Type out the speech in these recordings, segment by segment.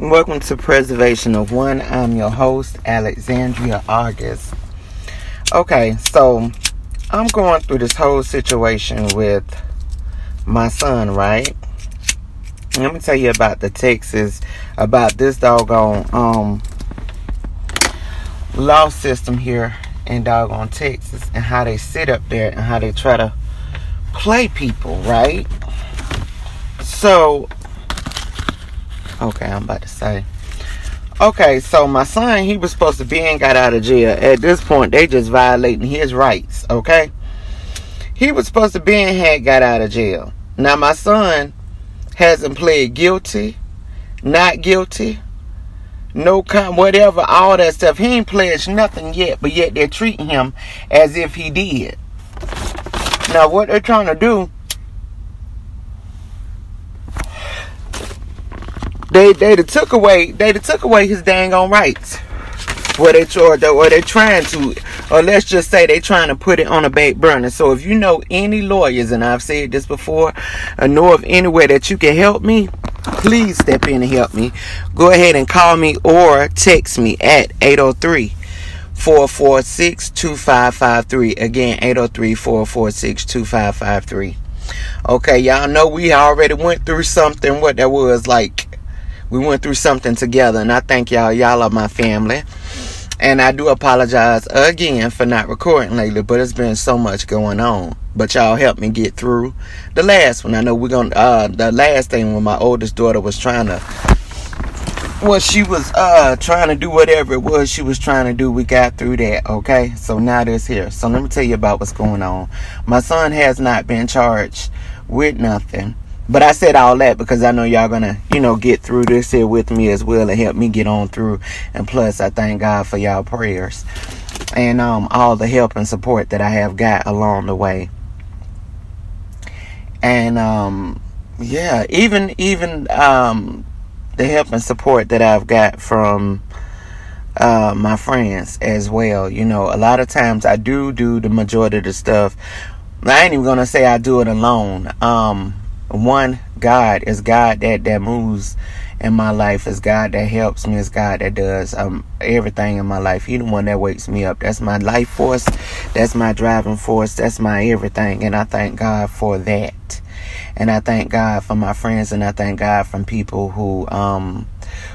Welcome to Preservation of One. I'm your host, Alexandria August. Okay, so I'm going through this whole situation with my son, right? Let me tell you about the Texas, about this doggone um law system here in doggone Texas and how they sit up there and how they try to play people, right? So Okay, I'm about to say. Okay, so my son, he was supposed to be and got out of jail. At this point, they just violating his rights, okay? He was supposed to be and had got out of jail. Now, my son hasn't pled guilty, not guilty, no con, whatever, all that stuff. He ain't pledged nothing yet, but yet they're treating him as if he did. Now, what they're trying to do They they took away they took away his dang on rights. What they or they, they trying to, or let's just say they trying to put it on a back burner. So if you know any lawyers, and I've said this before, or know of anywhere that you can help me, please step in and help me. Go ahead and call me or text me at 803 446 2553. Again, 803 446 2553. Okay, y'all know we already went through something, what that was like we went through something together, and I thank y'all. Y'all are my family. And I do apologize again for not recording lately, but it's been so much going on. But y'all helped me get through the last one. I know we're gonna uh the last thing when my oldest daughter was trying to well she was uh trying to do whatever it was she was trying to do we got through that okay so now this here so let me tell you about what's going on my son has not been charged with nothing but I said all that because I know y'all gonna, you know, get through this here with me as well and help me get on through. And plus, I thank God for y'all prayers and um, all the help and support that I have got along the way. And um, yeah, even even um, the help and support that I've got from uh, my friends as well. You know, a lot of times I do do the majority of the stuff. I ain't even gonna say I do it alone. Um, one God is God that that moves in my life. Is God that helps me. Is God that does um everything in my life. He the one that wakes me up. That's my life force. That's my driving force. That's my everything. And I thank God for that. And I thank God for my friends. And I thank God from people who um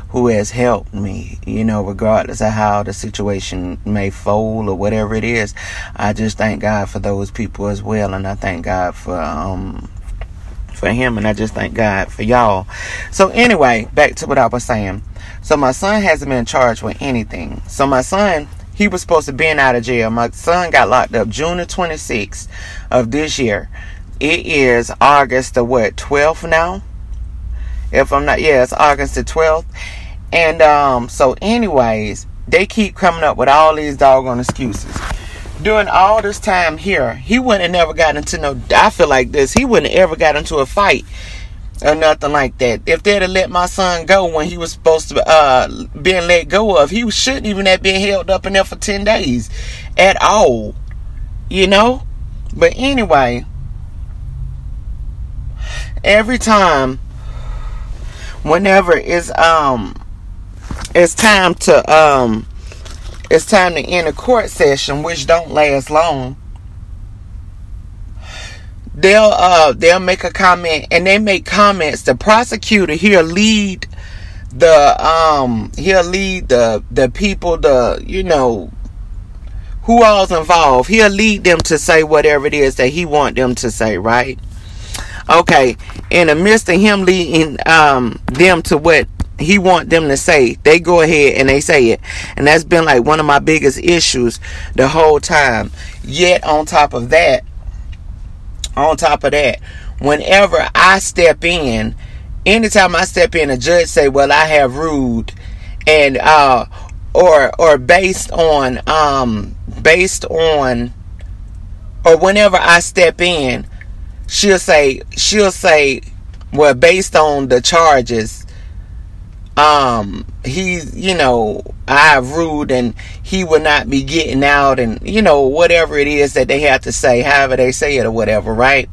who has helped me, you know, regardless of how the situation may fold or whatever it is. I just thank God for those people as well. And I thank God for, um, for him, and I just thank God for y'all. So, anyway, back to what I was saying. So, my son hasn't been charged with anything. So, my son, he was supposed to be in out of jail. My son got locked up June the 26th of this year. It is August the what, 12th now? If I'm not, yeah, it's August the 12th. And um, so, anyways, they keep coming up with all these doggone excuses during all this time here, he wouldn't have never got into no. I feel like this. He wouldn't have ever got into a fight or nothing like that. If they'd have let my son go when he was supposed to uh being let go of, he shouldn't even have been held up in there for ten days at all. You know. But anyway, every time, whenever it's um, it's time to um it's time to end a court session, which don't last long. They'll uh they'll make a comment and they make comments. The prosecutor he'll lead the um he'll lead the the people the you know who all's involved. He'll lead them to say whatever it is that he want them to say, right? Okay, in the midst of him leading um them to what he want them to say they go ahead and they say it. And that's been like one of my biggest issues the whole time. Yet on top of that on top of that whenever i step in anytime i step in a judge say well i have ruled and uh or or based on um based on or whenever i step in she'll say she'll say well based on the charges um he's you know I've ruled and he will not be getting out and you know whatever it is that they have to say however they say it or whatever right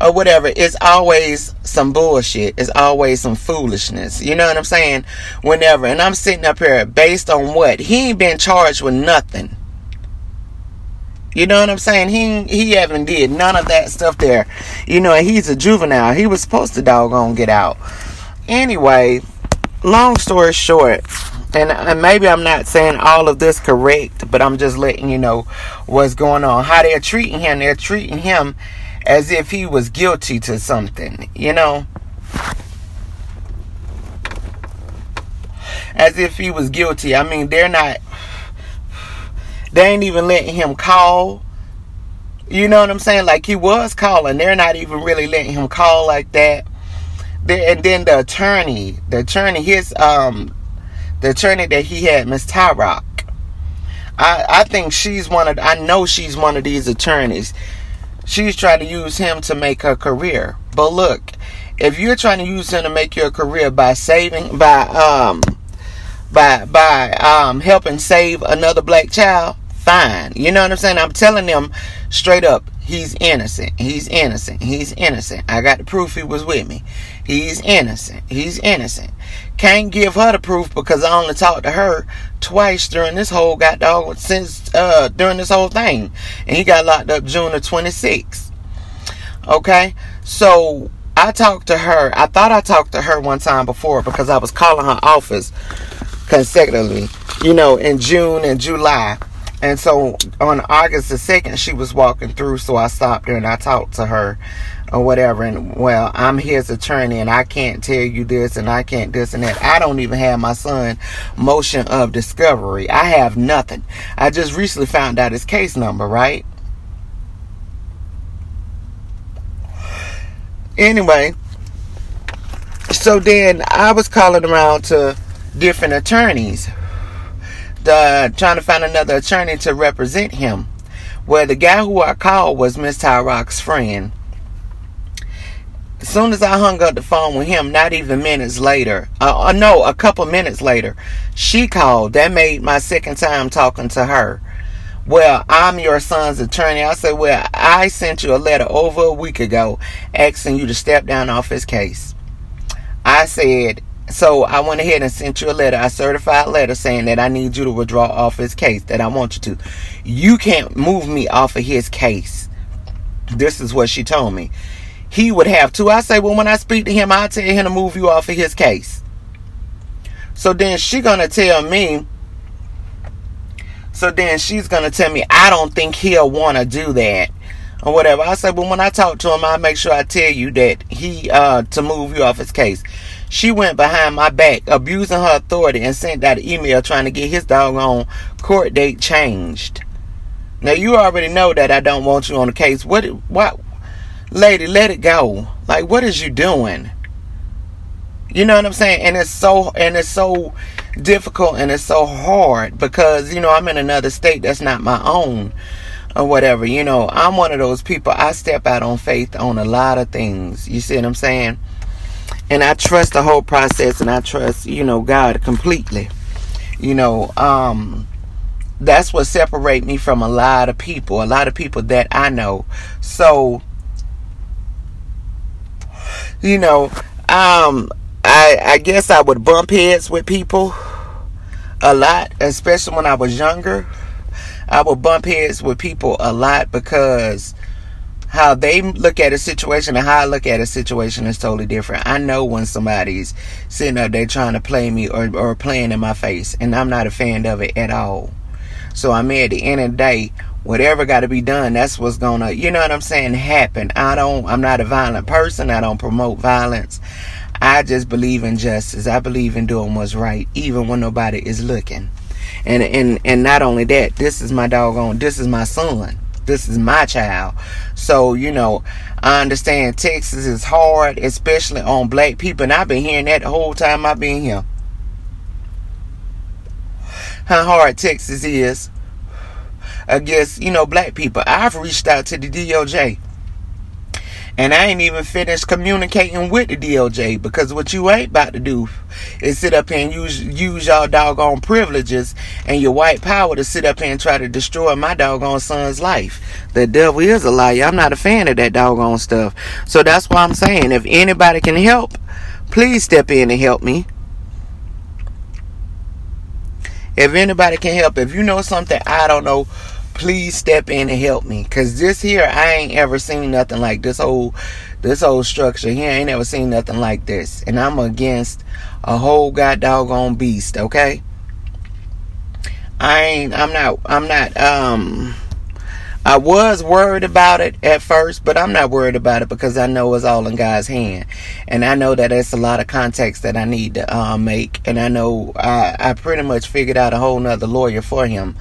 or whatever, it's always some bullshit. It's always some foolishness. You know what I'm saying? Whenever. And I'm sitting up here based on what? He ain't been charged with nothing. You know what I'm saying? He he haven't did none of that stuff there. You know, he's a juvenile. He was supposed to doggone get out. Anyway, long story short, and, and maybe I'm not saying all of this correct, but I'm just letting you know what's going on. How they're treating him. They're treating him as if he was guilty to something, you know? As if he was guilty. I mean, they're not they ain't even letting him call. You know what I'm saying? Like he was calling. They're not even really letting him call like that. And then the attorney, the attorney, his um, the attorney that he had, Miss Tyrock. I I think she's one of. I know she's one of these attorneys. She's trying to use him to make her career. But look, if you're trying to use him to make your career by saving, by um, by by um helping save another black child, fine. You know what I'm saying? I'm telling them straight up, he's innocent. He's innocent. He's innocent. I got the proof he was with me. He's innocent. He's innocent. Can't give her the proof because I only talked to her twice during this whole got dog since uh during this whole thing. And he got locked up June the 26th. Okay? So I talked to her. I thought I talked to her one time before because I was calling her office consecutively, you know, in June and July. And so on August the 2nd, she was walking through, so I stopped her and I talked to her or whatever. And well, I'm his attorney and I can't tell you this and I can't this and that. I don't even have my son motion of discovery. I have nothing. I just recently found out his case number, right? Anyway, so then I was calling around to different attorneys the, trying to find another attorney to represent him. Well, the guy who I called was Miss Tyrock's friend. As soon as I hung up the phone with him, not even minutes later, uh, uh, no, a couple minutes later, she called. That made my second time talking to her. Well, I'm your son's attorney. I said, Well, I sent you a letter over a week ago asking you to step down off his case. I said, so I went ahead and sent you a letter, a certified letter saying that I need you to withdraw off his case, that I want you to. You can't move me off of his case. This is what she told me. He would have to. I say, well, when I speak to him, I'll tell him to move you off of his case. So then she gonna tell me. So then she's gonna tell me, I don't think he'll wanna do that or whatever. I said, well, when I talk to him, I'll make sure I tell you that he uh to move you off his case. She went behind my back, abusing her authority, and sent out an email trying to get his doggone court date changed. Now you already know that I don't want you on the case. What? What? Lady, let it go. Like, what is you doing? You know what I'm saying? And it's so and it's so difficult and it's so hard because you know I'm in another state that's not my own or whatever. You know, I'm one of those people. I step out on faith on a lot of things. You see what I'm saying? And I trust the whole process, and I trust you know God completely. You know, um, that's what separate me from a lot of people, a lot of people that I know. So, you know, um, I I guess I would bump heads with people a lot, especially when I was younger. I would bump heads with people a lot because how they look at a situation and how I look at a situation is totally different. I know when somebody's sitting up there trying to play me or, or playing in my face, and I'm not a fan of it at all. So I mean, at the end of the day, whatever got to be done, that's what's gonna, you know what I'm saying, happen. I don't, I'm not a violent person. I don't promote violence. I just believe in justice. I believe in doing what's right, even when nobody is looking. And and and not only that, this is my doggone, this is my son. This is my child. So, you know, I understand Texas is hard, especially on black people, and I've been hearing that the whole time I've been here. How hard Texas is against, you know, black people. I've reached out to the DOJ And I ain't even finished communicating with the DOJ because what you ain't about to do is sit up here and use use y'all doggone privileges and your white power to sit up here and try to destroy my doggone son's life. The devil is a liar. I'm not a fan of that doggone stuff. So that's why I'm saying if anybody can help, please step in and help me. If anybody can help, if you know something I don't know, please step in and help me. Cause this here, I ain't ever seen nothing like this whole this whole structure here. I ain't ever seen nothing like this. And I'm against a whole god doggone beast, okay? I ain't I'm not I'm not um I was worried about it at first, but I'm not worried about it because I know it's all in God's hand, and I know that it's a lot of context that I need to uh, make, and I know I, I pretty much figured out a whole nother lawyer for him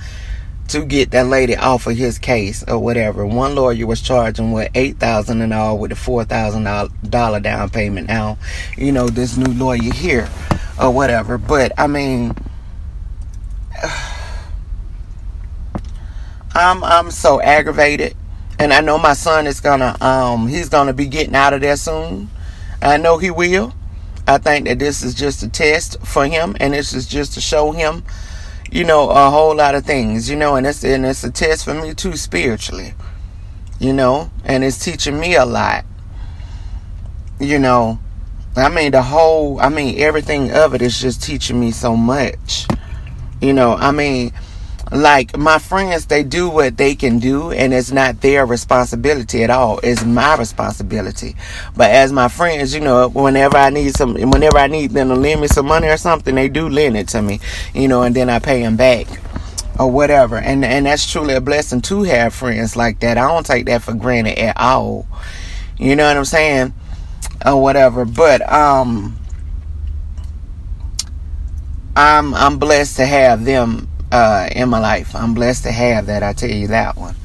to get that lady off of his case or whatever. One lawyer was charging with eight thousand and all with a four thousand dollar down payment. Now, you know this new lawyer here or whatever, but I mean. I'm I'm so aggravated, and I know my son is gonna um he's gonna be getting out of there soon. I know he will. I think that this is just a test for him, and this is just to show him, you know, a whole lot of things, you know, and it's and it's a test for me too spiritually, you know, and it's teaching me a lot, you know. I mean, the whole, I mean, everything of it is just teaching me so much, you know. I mean like my friends they do what they can do and it's not their responsibility at all. It's my responsibility. But as my friends you know whenever i need some whenever i need them to lend me some money or something they do lend it to me you know and then i pay them back or whatever. And and that's truly a blessing to have friends like that. I don't take that for granted at all. You know what i'm saying? Or whatever. But um i'm i'm blessed to have them uh, in my life. I'm blessed to have that. I tell you that one.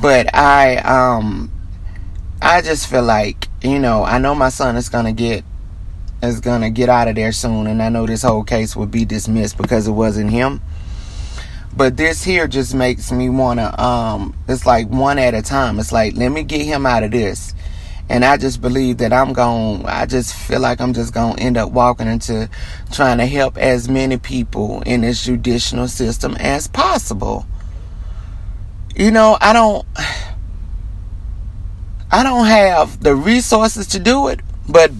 But I um I just feel like you know I know my son is gonna get is gonna get out of there soon, and I know this whole case will be dismissed because it wasn't him. But this here just makes me wanna um it's like one at a time. It's like let me get him out of this and I just believe that I'm going I just feel like I'm just going to end up walking into trying to help as many people in this judicial system as possible. You know, I don't I don't have the resources to do it, but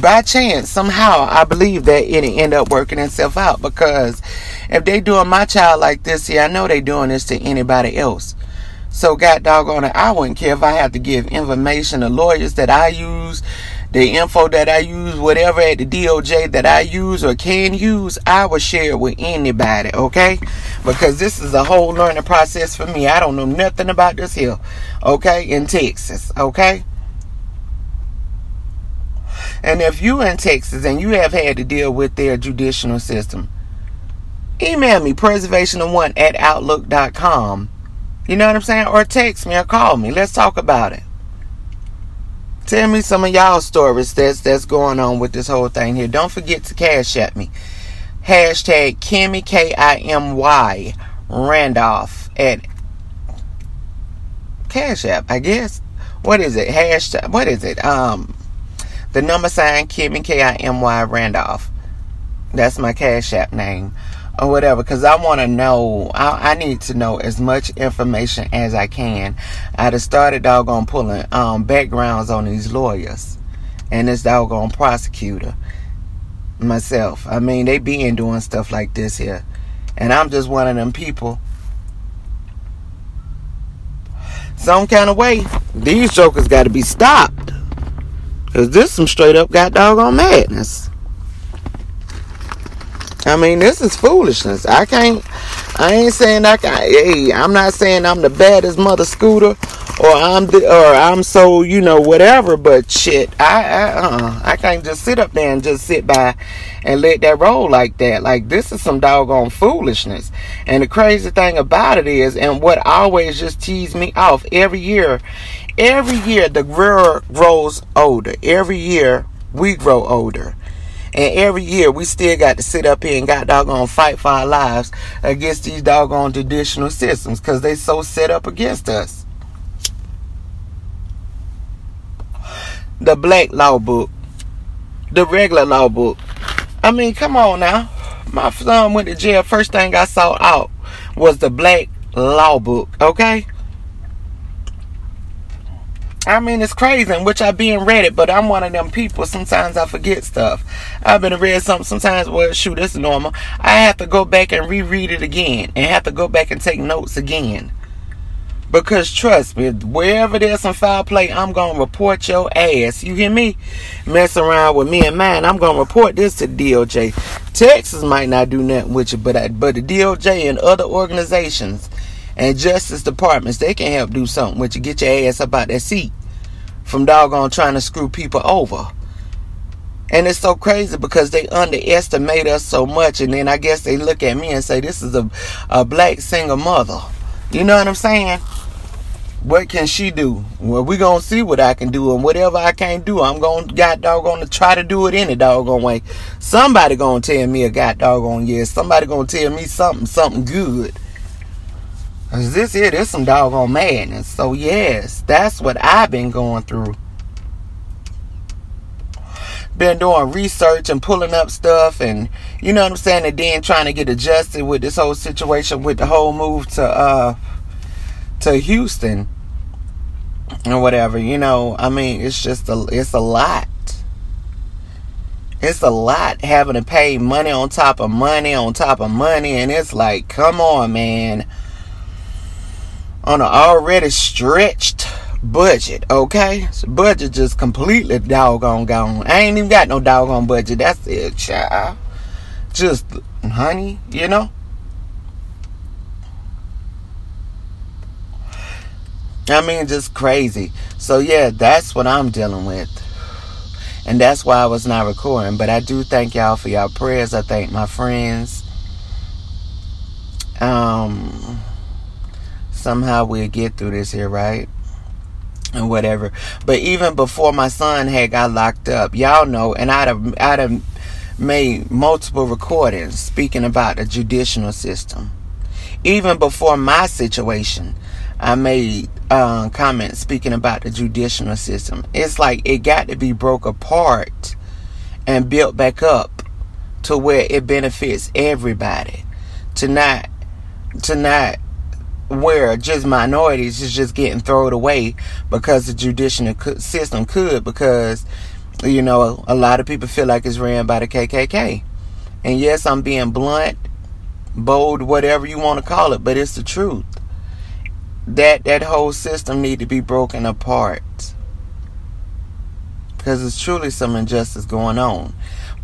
by chance, somehow, I believe that it'll end up working itself out because if they doing my child like this, yeah, I know they doing this to anybody else. So, God doggone it, I wouldn't care if I had to give information to lawyers that I use, the info that I use, whatever at the DOJ that I use or can use, I will share it with anybody, okay? Because this is a whole learning process for me. I don't know nothing about this here, okay, in Texas, okay? And if you in Texas and you have had to deal with their judicial system, email me preservation1 at outlook.com you know what I'm saying? Or text me or call me. Let's talk about it. Tell me some of y'all stories that's that's going on with this whole thing here. Don't forget to cash at me. Hashtag Kimmy K I M Y Randolph at Cash App, I guess. What is it? Hashtag what is it? Um the number sign Kimmy K I M Y Randolph. That's my Cash App name or whatever because I want to know. I, I, need to know as much information as I can. I just started doggone pulling um, backgrounds on these lawyers and this doggone prosecutor myself. I mean, they been doing stuff like this here, and I'm just one of them people. Some kind of way, these jokers got to be stopped. Cause this some straight up got doggone madness. I mean, this is foolishness. I can't. I ain't saying I can. Hey, I'm not saying I'm the baddest mother scooter, or I'm the, or I'm so you know whatever. But shit, I I, uh, I can't just sit up there and just sit by and let that roll like that. Like this is some doggone foolishness. And the crazy thing about it is, and what always just tease me off every year, every year the girl grows older. Every year we grow older. And every year we still got to sit up here and got doggone fight for our lives against these doggone traditional systems because they so set up against us. the black law book, the regular law book. I mean, come on now. My son went to jail. First thing I saw out was the black law book. Okay. I mean, it's crazy, in which I been read it, but I'm one of them people. Sometimes I forget stuff. I've been read something. Sometimes, well, shoot, it's normal. I have to go back and reread it again, and have to go back and take notes again. Because trust me, wherever there's some foul play, I'm gonna report your ass. You hear me? Mess around with me and mine, I'm gonna report this to DOJ. Texas might not do nothing with you, but I, but the DOJ and other organizations and justice departments, they can help do something with you. Get your ass up out that seat from doggone trying to screw people over. And it's so crazy because they underestimate us so much, and then I guess they look at me and say, This is a, a black single mother. You know what I'm saying? What can she do? Well, we gonna see what I can do, and whatever I can't do, I'm gonna got doggone to try to do it any doggone way. Somebody gonna tell me a got doggone yes. Somebody gonna tell me something, something good. Cause this here, there's some doggone madness. So yes, that's what I've been going through. Been doing research and pulling up stuff, and you know what I'm saying, and then trying to get adjusted with this whole situation with the whole move to uh to Houston or whatever. You know, I mean, it's just a it's a lot. It's a lot having to pay money on top of money on top of money, and it's like, come on, man. On an already stretched budget, okay? So budget just completely doggone gone. I ain't even got no doggone budget. That's it, child. Just honey, you know? I mean, just crazy. So, yeah, that's what I'm dealing with. And that's why I was not recording. But I do thank y'all for y'all prayers. I thank my friends. Um, somehow we'll get through this here, right? And whatever. But even before my son had got locked up, y'all know, and I'd have, I'd have made multiple recordings speaking about the judicial system. Even before my situation, I made uh, comments speaking about the judicial system. It's like it got to be broke apart and built back up to where it benefits everybody. To not, to not where just minorities is just getting thrown away because the judicial system could because you know a lot of people feel like it's ran by the KKK. And yes, I'm being blunt, bold, whatever you want to call it, but it's the truth. That that whole system need to be broken apart. Because it's truly some injustice going on.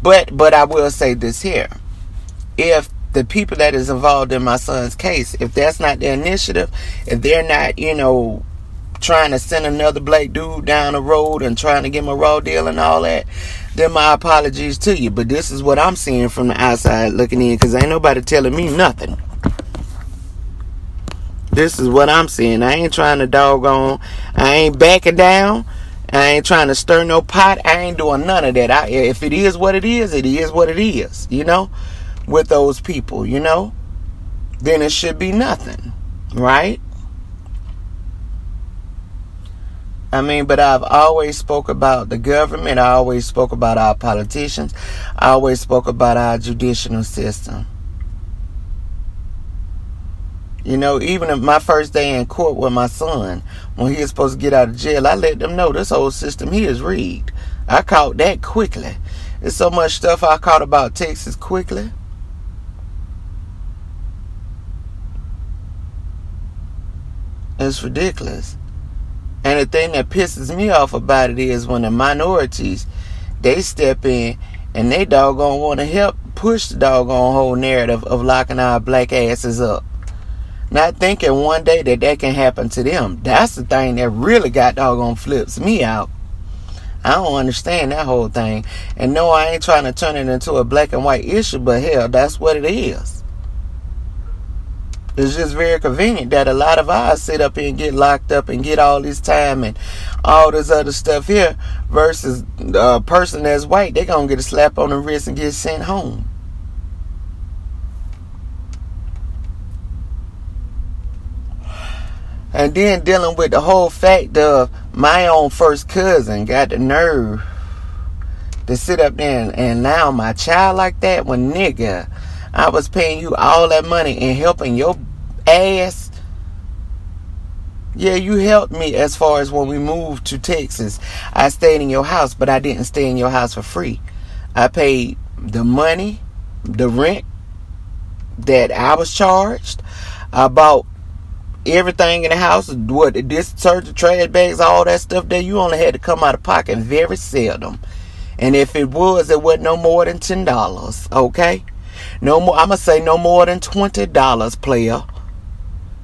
But but i will say this here. If the people that is involved in my son's case if that's not their initiative if they're not you know trying to send another black dude down the road and trying to give him a raw deal and all that then my apologies to you but this is what i'm seeing from the outside looking in because ain't nobody telling me nothing this is what I'm seeing. I ain't trying to doggone. I ain't backing down. I ain't trying to stir no pot. I ain't doing none of that. I, if it is what it is, it is what it is. You know, with those people, you know, then it should be nothing, right? I mean, but I've always spoke about the government. I always spoke about our politicians. I always spoke about our judicial system. You know, even my first day in court with my son, when he was supposed to get out of jail, I let them know this whole system here is rigged. I caught that quickly. There's so much stuff I caught about Texas quickly. It's ridiculous. And the thing that pisses me off about it is when the minorities they step in and they doggone want to help push the doggone whole narrative of locking our black asses up. Not thinking one day that that can happen to them. That's the thing that really got doggone flips me out. I don't understand that whole thing. And no, I ain't trying to turn it into a black and white issue, but hell, that's what it is. It's just very convenient that a lot of us sit up here and get locked up and get all this time and all this other stuff here versus a person that's white, they're gonna get a slap on the wrist and get sent home. And then dealing with the whole fact of my own first cousin got the nerve to sit up there and, and allow my child like that when nigga, I was paying you all that money and helping your ass. Yeah, you helped me as far as when we moved to Texas. I stayed in your house, but I didn't stay in your house for free. I paid the money, the rent that I was charged. I bought everything in the house, what this detergent, trash bags, all that stuff that you only had to come out of pocket very seldom. And if it was, it wasn't no more than ten dollars. Okay, no more. I'ma say no more than twenty dollars, player.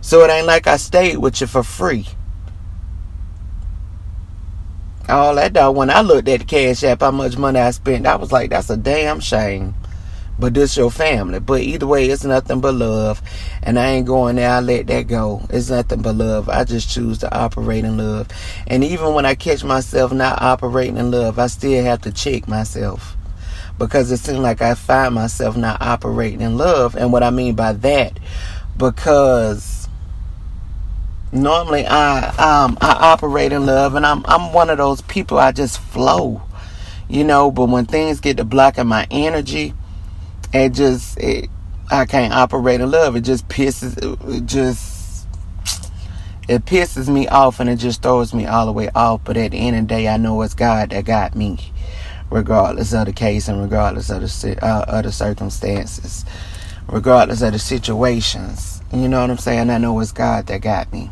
So it ain't like I stayed with you for free. All that dog. When I looked at the cash app, how much money I spent, I was like, that's a damn shame but this your family. But either way, it's nothing but love. And I ain't going there, I let that go. It's nothing but love. I just choose to operate in love. And even when I catch myself not operating in love, I still have to check myself. Because it seems like I find myself not operating in love. And what I mean by that, because normally I um I operate in love and I'm I'm one of those people I just flow. You know, but when things get to blocking my energy, it just it, I can't operate in love. It just pisses it just it pisses me off and it just throws me all the way off. But at the end of the day, I know it's God that got me, regardless of the case and regardless of the uh, circumstances, regardless of the situations. You know what I'm saying? I know it's God that got me.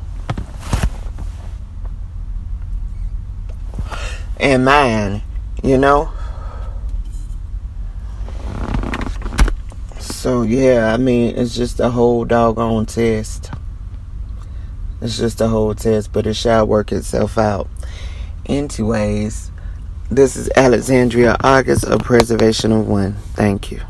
And mine, you know. So yeah, I mean it's just a whole doggone test. It's just a whole test, but it shall work itself out. Anyways, this is Alexandria August of Preservation of One. Thank you.